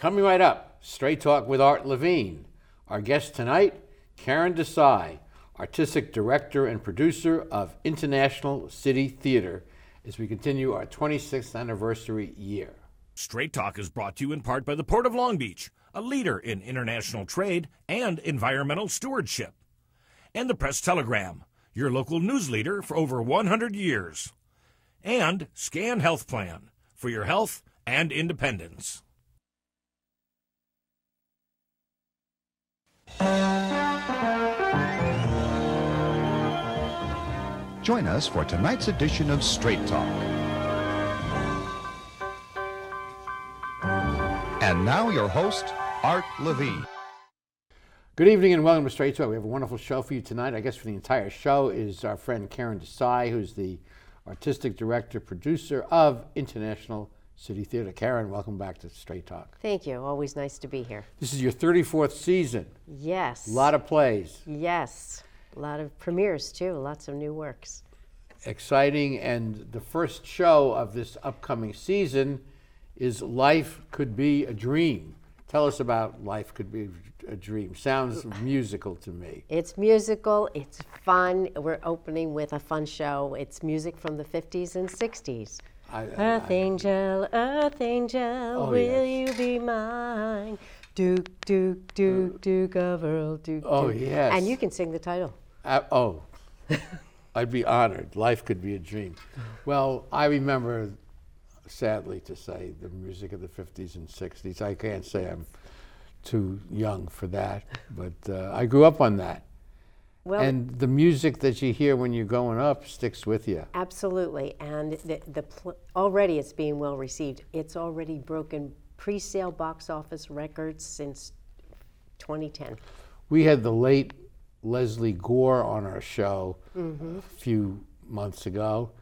Coming right up, Straight Talk with Art Levine. Our guest tonight, Caryn Desai, Artistic Director and Producer of International City Theater, as we continue our 26th anniversary year. Straight Talk is brought to you in part by the Port of Long Beach, a leader in international trade and environmental stewardship, and the Press Telegram, your local news leader for over 100 years, and Scan Health Plan for your health and independence. Join us for tonight's edition of Straight Talk. And now, your host, Art Levine. Good evening and welcome to Straight Talk. We have a wonderful show for you tonight. I guess for the entire show is our friend Caryn Desai, who's the artistic director, producer of International City Theater. Caryn, welcome back to Straight Talk. Thank you. Always nice to be here. This is your 34th season. Yes. A lot of plays. Yes. A lot of premieres too. Lots of new works. Exciting. And the first show of this upcoming season is Life Could Be a Dream. Tell us about Life Could Be a Dream. Sounds musical to me. It's musical. It's fun. We're opening with a fun show. It's music from the 50s and 60s. I, Earth angel, earth angel, Oh, will yes. you be mine? Duke, Duke, Duke, Duke of Earl, Duke. Oh, Duke. yes. And you can sing the title. Uh, oh, I'd be honored. Life could be a dream. Well, I remember, sadly to say, the music of the 50s and 60s. I can't say I'm too young for that, but uh, I grew up on that. Well, And the music that you hear when you're growing up sticks with you. Absolutely, and the, the pl- already it's being well received. It's already broken pre-sale box office records since 2010. We had the late Lesley Gore on our show mm-hmm. a few months ago,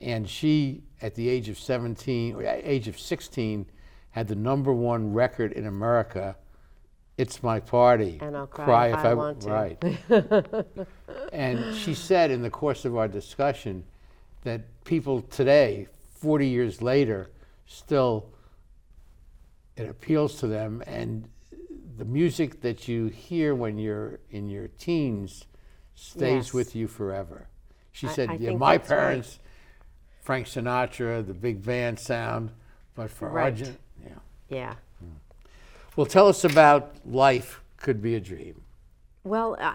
and she, at the age of 17, or age of 16, had the number one record in America. It's my party. And I'll cry if I want to. Right. and she said in the course of our discussion that people today, 40 years later, still it appeals to them and the music that you hear when you're in your teens stays Yes. with you forever. She I- said, I yeah, think my that's right. parents, Frank Sinatra, the big band sound, but for our Right. gen- yeah. Yeah. Well, tell us about life could be a dream. Well, uh,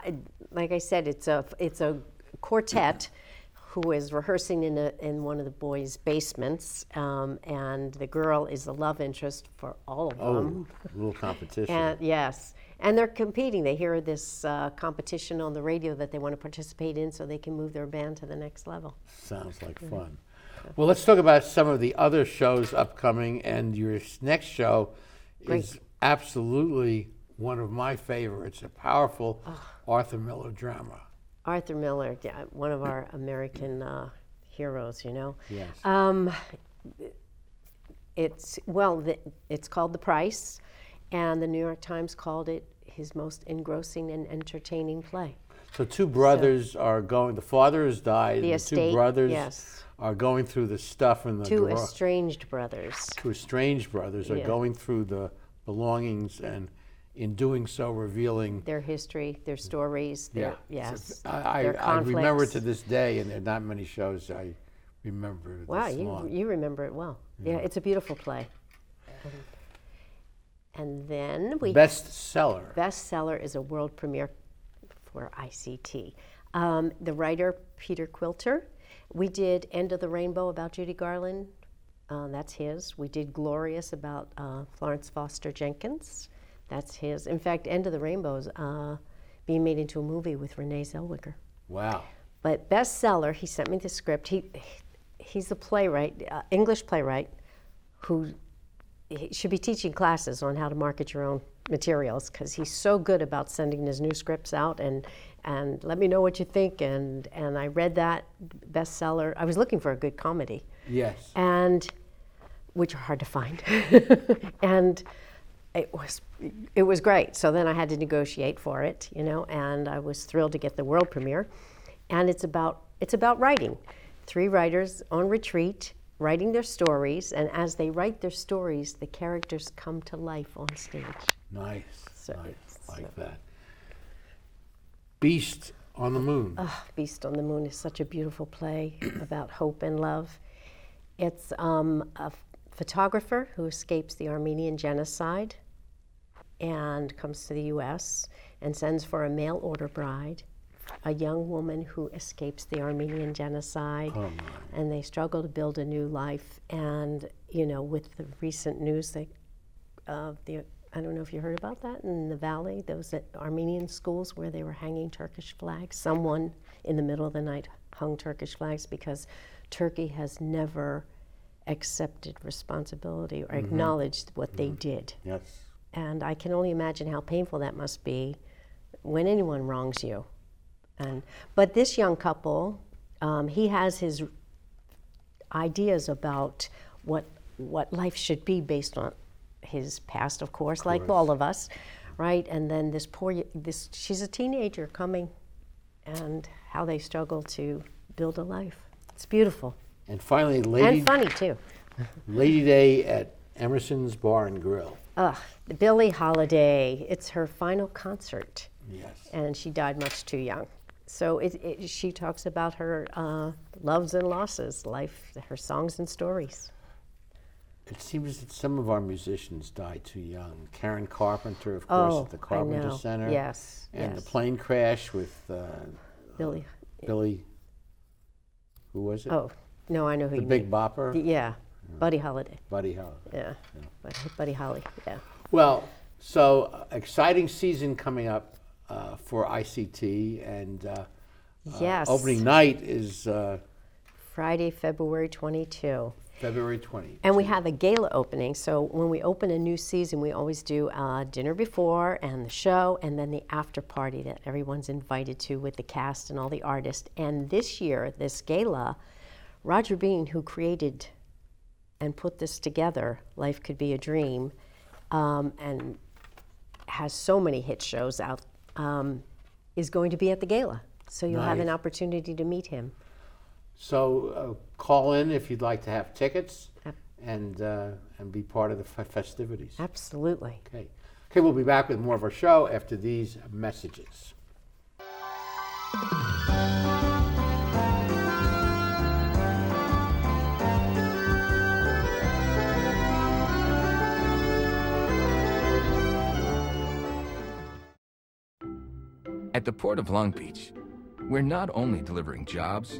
like I said, it's a it's a quartet who is rehearsing in a, in one of the boys' basements, um, and the girl is the love interest for all of Oh, them. a little competition. And yes, and they're competing. They hear this uh, competition on the radio that they want to participate in, so they can move their band to the next level. Sounds like fun. Well, let's talk about some of the other shows upcoming, and your next show is Great. Absolutely one of my favorites. A powerful Arthur Miller drama. Arthur Miller, yeah, one of our American uh, heroes, you know. Yes. Um, it's well, the, it's called The Price, and the New York Times called it his most engrossing and entertaining play. So two brothers are going. The father has died. The and the two estate, brothers yes. are going through the stuff in the Two garage. estranged brothers. two estranged brothers are Yeah. going through the belongings, and in doing so, revealing. Their history, their stories, their yes, I, their I, I remember to this day, and there are not many shows I remember. Wow, this you, long. you remember it well. Yeah, it's a beautiful play. And then we Bestseller. bestseller is a world premiere for ICT. Um, the writer Peter Quilter. We did End of the Rainbow about Judy Garland. Uh, that's his. We did Glorious about uh, Florence Foster Jenkins. That's his. In fact, End of the Rainbows uh, being made into a movie with Renee Zellweger. Wow. But bestseller, he sent me the script. He, he's a playwright, uh, English playwright, who should be teaching classes on how to market your own materials because he's so good about sending his new scripts out and and let me know what you think. And and I read that bestseller. I was looking for a good comedy, Yes. and which are hard to find, and it was it was great. So then I had to negotiate for it, you know, and I was thrilled to get the world premiere. And it's about it's about writing. Three writers on retreat writing their stories, and as they write their stories, the characters come to life on stage. Nice. So- nice. Like so- that. Beast on the Moon. Oh, Beast on the Moon is such a beautiful play about hope and love. It's um, a photographer who escapes the Armenian genocide and comes to the U.S. and sends for a mail order bride, a young woman who escapes the Armenian genocide, and they struggle to build a new life. And you know, with the recent news that of the I don't know if you heard about that in the valley. Those at Armenian schools where they were hanging Turkish flags. Someone in the middle of the night hung Turkish flags because Turkey has never accepted responsibility or acknowledged what they did. yes. And I can only imagine how painful that must be when anyone wrongs you. And but this young couple, um, he has his ideas about what what life should be based on his past, of course, like all of us, right? And then this poor this she's a teenager coming, and how they struggle to build a life. It's beautiful And finally, Lady, and funny too. Lady Day at Emerson's Bar and Grill. Ugh, Billie Holiday. It's her final concert. Yes. and she died much too young. So it, it, she talks about her uh, loves and losses, life, her songs and stories. It seems that some of our musicians die too young. Karen Carpenter, of course, Oh, at the I Carpenter know. Center. Yes, And yes. the plane crash with uh, Billy. Billy. Who was it? Oh, no, I know who the you Big mean. Bopper. Yeah, Buddy Holiday. Buddy Holly. Yeah, Buddy, Buddy Holly. Yeah. Well, so uh, exciting season coming up uh, for ICT, and uh, Yes. opening night is uh, Friday, February 22. February 20. And we have a gala opening. So when we open a new season, we always do uh, dinner before and the show, and then the after party that everyone's invited to with the cast and all the artists. And this year, this gala, Roger Bean, who created and put this together, Life Could Be a Dream, um, and has so many hit shows out, um, is going to be at the gala. So you'll have an opportunity to meet him. So uh, call in if you'd like to have tickets Yep. and uh, and be part of the f- festivities. Absolutely. Okay. Okay, we'll be back with more of our show after these messages. At the Port of Long Beach, we're not only delivering jobs,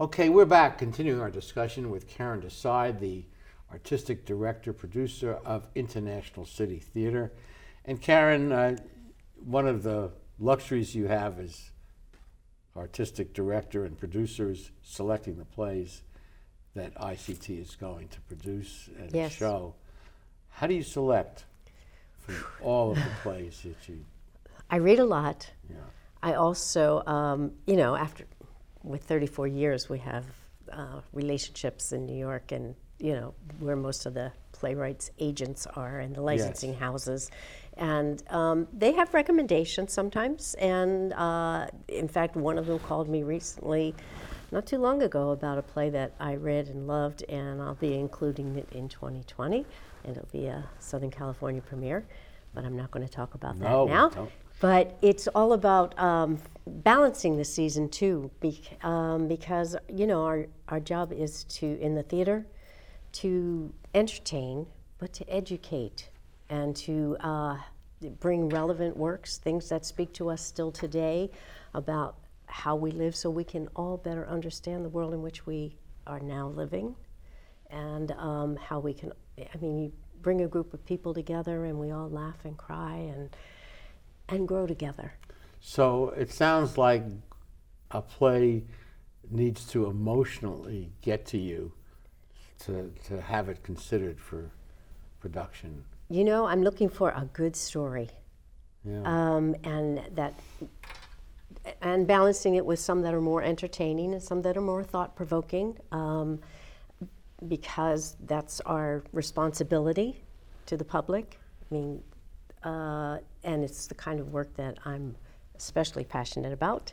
Okay, we're back, continuing our discussion with Caryn Desai, the artistic director, producer of International City Theater. And Caryn, uh, one of the luxuries you have as artistic director and producer is selecting the plays that ICT is going to produce and Yes. show. How do you select from all of the plays that you? I read a lot. Yeah. I also, um, you know, after with 34 years, we have uh, relationships in New York, and you know where most of the playwrights' agents are and the licensing houses, and um, they have recommendations sometimes. And uh, in fact, one of them called me recently, not too long ago, about a play that I read and loved, and I'll be including it in 2020, and it'll be a Southern California premiere. But I'm not going to talk about No, that now. don't. But it's all about um, balancing the season too, bec- um, because you know our our job is to in the theater to entertain, but to educate and to uh, bring relevant works, things that speak to us still today about how we live, so we can all better understand the world in which we are now living, and um, how we can. I mean, you bring a group of people together, and we all laugh and cry and and grow together. So it sounds like a play needs to emotionally get to you to, to have it considered for production. You know, I'm looking for a good story, Yeah. um, and that, and balancing it with some that are more entertaining and some that are more thought provoking, um, because that's our responsibility to the public. I mean, uh, and it's the kind of work that I'm especially passionate about.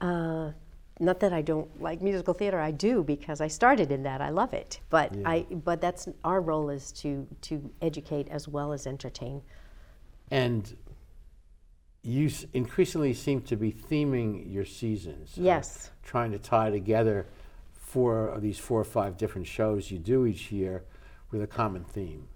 Uh, not that I don't like musical theater, I do because I started in that. I love it. But I, but that's our role is to to educate as well as entertain. and you s- increasingly seem to be theming your seasons. uh, Yes. trying to tie together four of these four or five different shows you do each year with a common theme.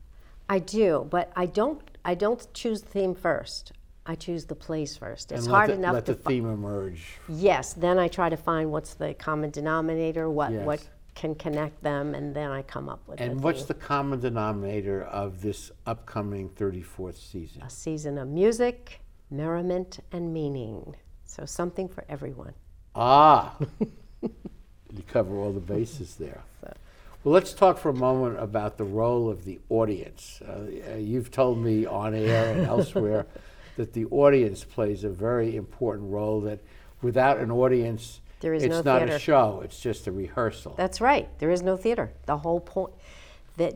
I do, but I don't. I don't choose the theme first. I choose the place first. It's hard the, enough let to. the fi- theme emerge. yes. Then I try to find what's the common denominator, what what can connect them, and then I come up with. And the what's theme. the common denominator of this upcoming 34th season? a season of music, merriment, and meaning. So something for everyone. Ah, you cover all the bases there. Well, let's talk for a moment about the role of the audience. Uh, uh, you've told me on air and elsewhere that the audience plays a very important role. That without an audience, There is it's no not a show; it's just a rehearsal. That's right. There is no theater. The whole point that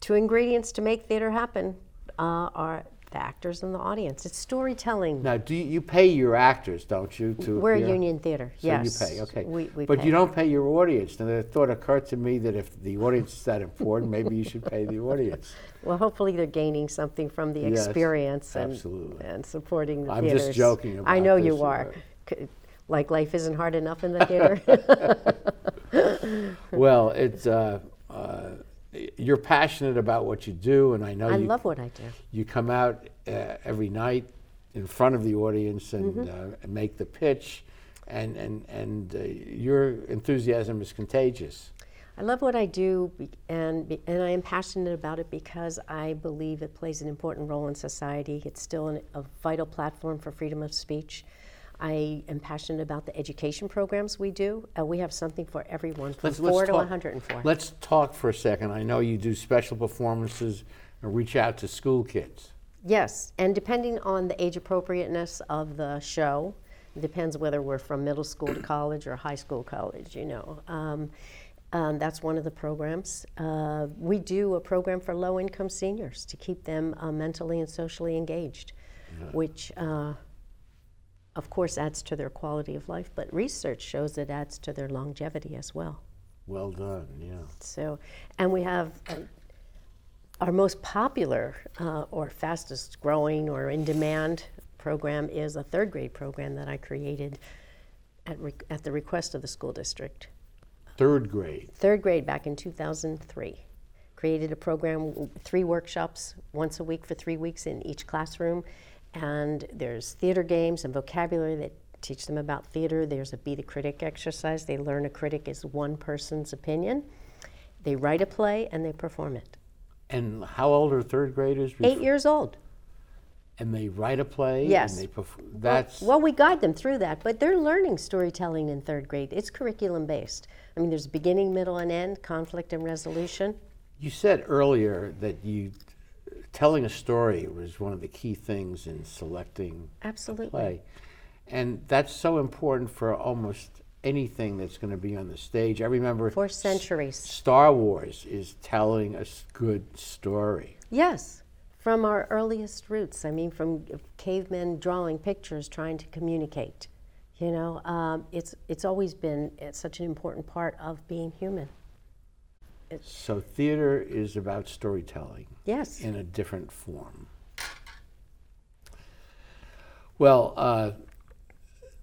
two ingredients to make theater happen uh, are the actors and the audience. It's storytelling. now, do you, you pay your actors, don't you? To We're a union theater. So yes. you pay, okay. We, we but pay. you don't pay your audience. And the thought occurred to me that if the audience is that important, maybe you should pay the audience. Well, hopefully they're gaining something from the Yes, experience and, absolutely. and supporting the theater. I'm just theaters. joking I know this, you are. Like life isn't hard enough in the theater. well, it's uh, you're passionate about what you do, and I know you I you, love what I do. you come out uh, every night in front of the audience and, Mm-hmm. uh, and make the pitch, and and and uh, your enthusiasm is contagious. I love what I do, and and I am passionate about it because I believe it plays an important role in society. It's still an, a vital platform for freedom of speech. I am passionate about the education programs we do. Uh, we have something for everyone, from four to talk, 104. Let's talk for a second. I know you do special performances and reach out to school kids. Yes, and depending on the age appropriateness of the show, it depends whether we're from middle school to college or high school college, you know. Um, um, that's one of the programs. Uh, we do a program for low income seniors to keep them uh, mentally and socially engaged, which, uh, of course, adds to their quality of life, but research shows it adds to their longevity as well. Well done. Yeah. So, and we have uh, Our most popular uh, or fastest growing or in demand program is a third grade program that I created at, re- at the request of the school district. Third grade. Third grade back in 2003. Created a program, three workshops once a week for three weeks in each classroom. And there's theater games and vocabulary that teach them about theater. There's a Be the Critic exercise. They learn a critic is one person's opinion. They write a play and they perform it. And how old are third graders? Eight years old. And they write a play? Yes. And they that's Well, we guide them through that, but they're learning storytelling in third grade. It's curriculum based. I mean, there's beginning, middle, and end, conflict and resolution. You said earlier that you telling a story was one of the key things in selecting Absolutely. a play. And that's so important for almost anything that's going to be on the stage. I remember For centuries. Star Wars is telling a s- good story. Yes, from our earliest roots. I mean, from cavemen drawing pictures, trying to communicate. You know, um, it's it's always been uh, such an important part of being human. So theater is about storytelling. Yes. In a different form. Well, uh,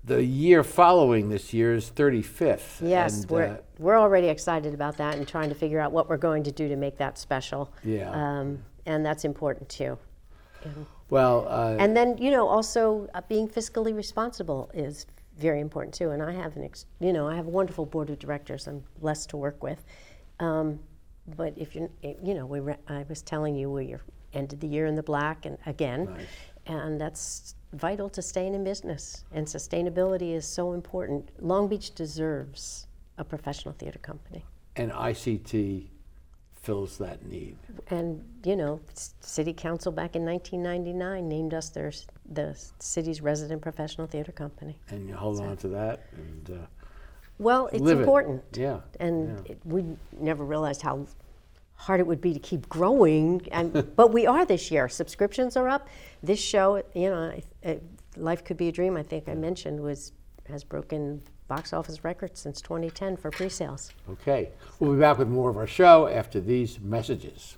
the year following this year is 35th. Yes, and, we're uh, we're already excited about that and trying to figure out what we're going to do to make that special. Yeah. Um, and that's important too. well, uh, And then, you know, also uh, being fiscally responsible is very important too. And I have an, ex- you know, I have a wonderful board of directors. I'm blessed to work with. Um, but if you, you know, we, re- I was telling you we ended the year in the black, and again, and that's vital to staying in business. And sustainability is so important. Long Beach deserves a professional theater company. and ICT fills that need. And you know, City Council back in 1999 named us their the city's resident professional theater company. And you hold on to that. And uh, Well, it's Live it. important. Oh, yeah, And it, we never realized how hard it would be to keep growing. And but we are this year. Subscriptions are up. This show, you know, I- I- Life Could Be a Dream. I think I mentioned was has broken box office records since 2010 for pre-sales. okay, we'll be back with more of our show after these messages.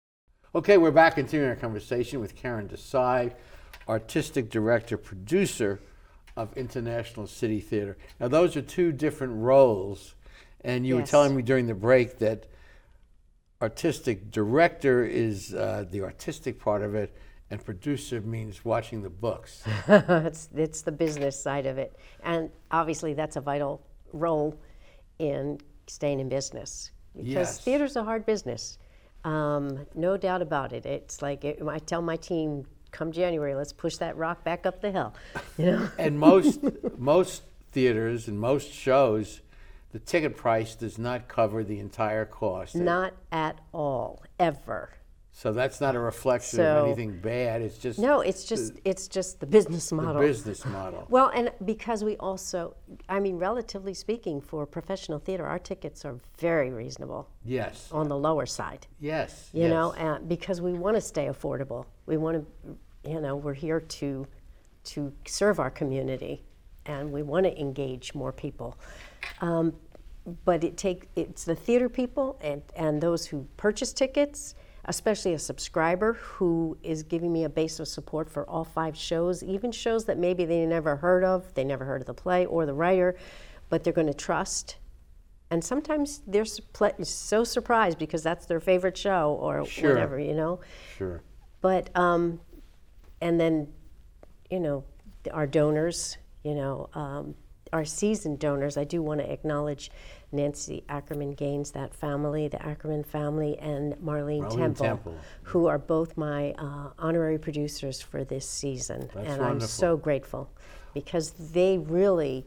Okay, we're back continuing our conversation with Caryn Desai, artistic director, producer of International City Theater. Now, those are two different roles, and you were telling me during the break that artistic director is uh, the artistic part of it, and producer means watching the books. it's, it's the business side of it. And obviously, that's a vital role in staying in business because Yes. theater's a hard business. Um, no doubt about it. It's like it, I tell my team, come January, let's push that rock back up the hill. You know? and most most theaters and most shows, the ticket price does not cover the entire cost. Not at all, ever. So that's not a reflection So- of anything bad. It's just No, it's just it's just the business the model. business model. Well, and because we also, I mean, relatively speaking, for professional theater, our tickets are very reasonable. Yes. On the lower side. Yes. You yes. know, and because we want to stay affordable. We want to, you know, we're here to to serve our community, and we want to engage more people. Um, but it take it's the theater people and and those who purchase tickets especially a subscriber who is giving me a base of support for all five shows even shows that maybe they never heard of they never heard of the play or the writer but they're going to trust and sometimes they're so surprised because that's their favorite show or Sure. whatever you know Sure. but um, and then you know our donors you know um, our seasoned donors i do want to acknowledge nancy ackerman gaines that family the ackerman family and marlene, Marlene temple, Temple. who are both my uh, honorary producers for this season That's and i'm so grateful because they really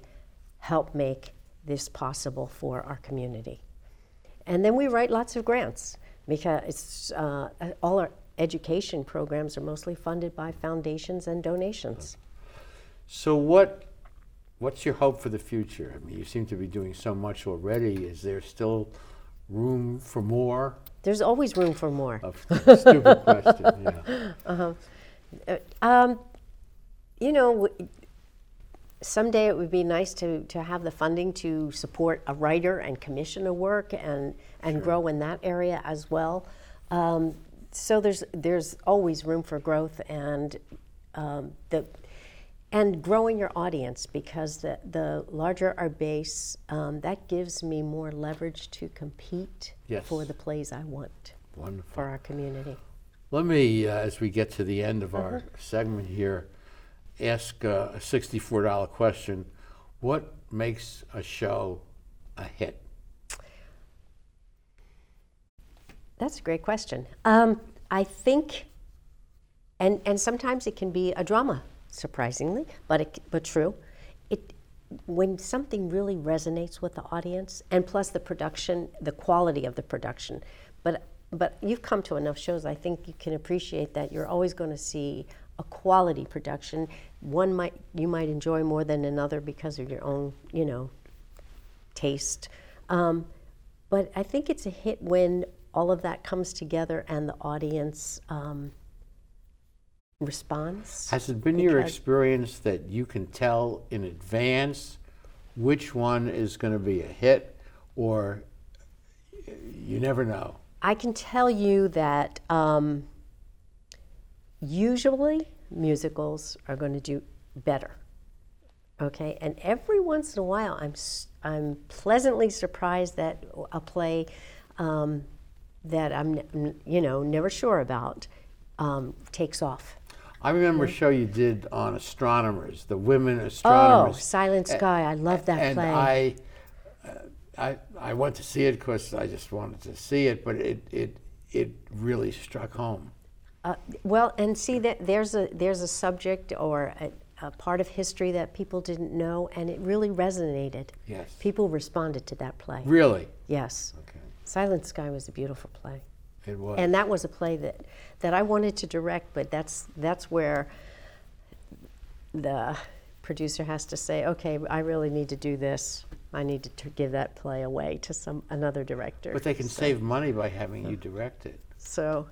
help make this possible for our community and then we write lots of grants because it's, uh, all our education programs are mostly funded by foundations and donations. So what what's your hope for the future? I mean, you seem to be doing so much already. Is there still room for more? There's always room for more. A stupid question, yeah. Uh-huh. Uh, um, you know, w- someday it would be nice to, to have the funding to support a writer and commission a work and, and grow in that area as well. Um, so there's there's always room for growth and um, the and growing your audience because the, the larger our base, um, that gives me more leverage to compete Yes. for the plays I want Wonderful. for our community. Let me, uh, as we get to the end of our Uh-huh. segment here, ask uh, a $64 question. What makes a show a hit? That's a great question. Um, I think, and and sometimes it can be a drama, surprisingly, but it, but true. It when something really resonates with the audience, and plus the production, the quality of the production. But but you've come to enough shows. I think you can appreciate that you're always going to see a quality production. One might you might enjoy more than another because of your own, you know, taste. Um, but I think it's a hit when all of that comes together and the audience um, responds. Has it been your because- experience that you can tell in advance which one is going to be a hit, or you never know? I can tell you that um, usually musicals are going to do better. Okay, and every once in a while, I'm I'm pleasantly surprised that a play um, that I'm you know never sure about um, takes off. I remember a show you did on astronomers, the women astronomers. Oh. Silent A- Sky! I love that and play. I, uh, I, I went to see it because I just wanted to see it, but it, it, it really struck home. Uh, well, and see that there's a there's a subject or a, a part of history that people didn't know, and it really resonated. Yes. People responded to that play. Really? Yes. Okay. Silent Sky was a beautiful play. It was. And that was a play that, that I wanted to direct, but that's that's where the producer has to say, okay, I really need to do this. I need to t- give that play away to some another director. But they can So- save money by having you direct it. So,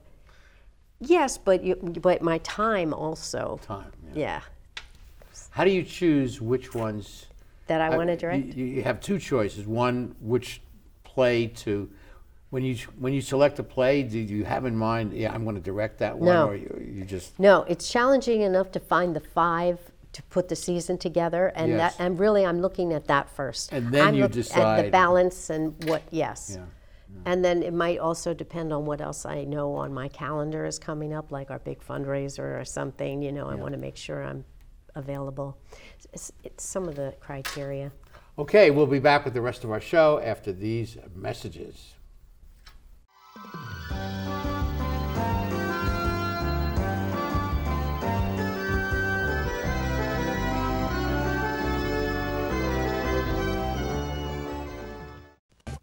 yes, but you, but my time also. Time. Yeah. How do you choose which ones? That I uh, wanna direct? You, you have two choices. One, which play to. When you when you select a play, do you have in mind? Yeah, I'm going to direct that one, No. or you, you just No, it's challenging enough to find the five to put the season together, and Yes. that and really I'm looking at that first. And then I'm you at the decide- balance and what yes. Yeah, And then it might also depend on what else I know on my calendar is coming up, like our big fundraiser or something. You know, I want to make sure I'm available. It's, it's some of the criteria. Okay, we'll be back with the rest of our show after these messages.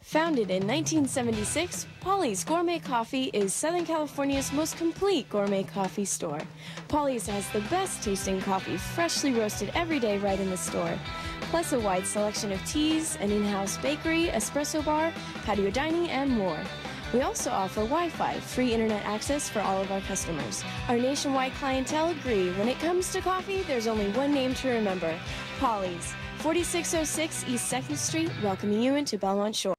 Founded in 1976, Polly's Gourmet Coffee is Southern California's most complete gourmet coffee store. Polly's has the best tasting coffee, freshly roasted every day right in the store, plus a wide selection of teas, an in house bakery, espresso bar, patio dining, and more. We also offer Wi Fi, free internet access for all of our customers. Our nationwide clientele agree when it comes to coffee, there's only one name to remember Polly's. 4606 East 2nd Street, welcoming you into Belmont Shore.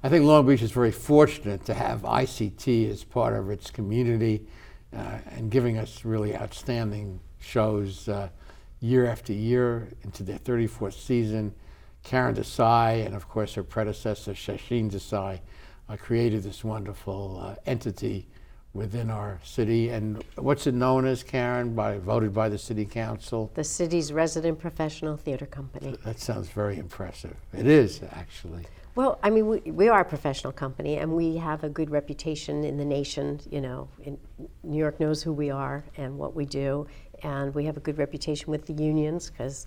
I think Long Beach is very fortunate to have ICT as part of its community uh, and giving us really outstanding shows uh, year after year into their 34th season. Caryn Desai and, of course, her predecessor, Shashin Desai, uh, created this wonderful uh, entity within our city. And what's it known as, Caryn, by, voted by the city council? The city's resident professional theater company. That sounds very impressive. It is, actually. Well, I mean, we, we are a professional company, and we have a good reputation in the nation. You know, in, New York knows who we are and what we do, and we have a good reputation with the unions because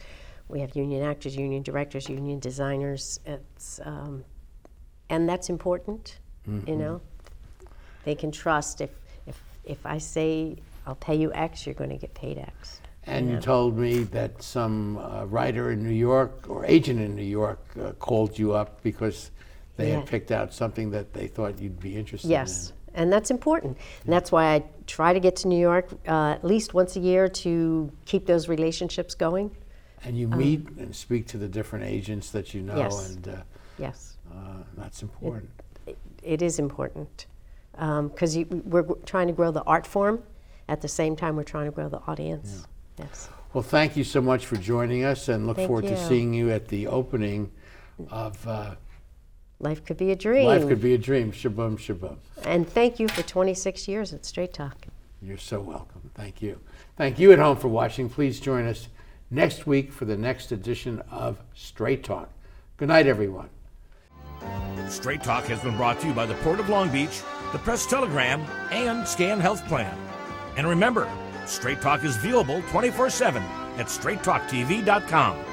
we have union actors, union directors, union designers. It's um, and that's important. Mm-hmm. You know, they can trust if if I say I'll pay you X, you're going to get paid X. And you told me that some uh, writer in New York or agent in New York uh, called you up because they Yeah. had picked out something that they thought you'd be interested in. Yes, and that's important. And that's why I try to get to New York uh, at least once a year to keep those relationships going. And you Um, meet and speak to the different agents that you know, Yes. and uh, Yes. uh, that's important. It, it is important because we're trying to grow the art form at the same time we're trying to grow the audience. Yes. Well, thank you so much for joining us, and look Thank forward to seeing you at the opening of uh, Life could be a dream. Life Could Be a Dream. Shabum, shabum. And thank you for 26 years at Straight Talk. You're so welcome. Thank you. Thank you at home for watching. Please join us next week for the next edition of Straight Talk. Good night, everyone. Straight Talk has been brought to you by the Port of Long Beach, the Press Telegram, and Scan Health Plan. And remember, Straight Talk is viewable 24 7 at straighttalktv.com.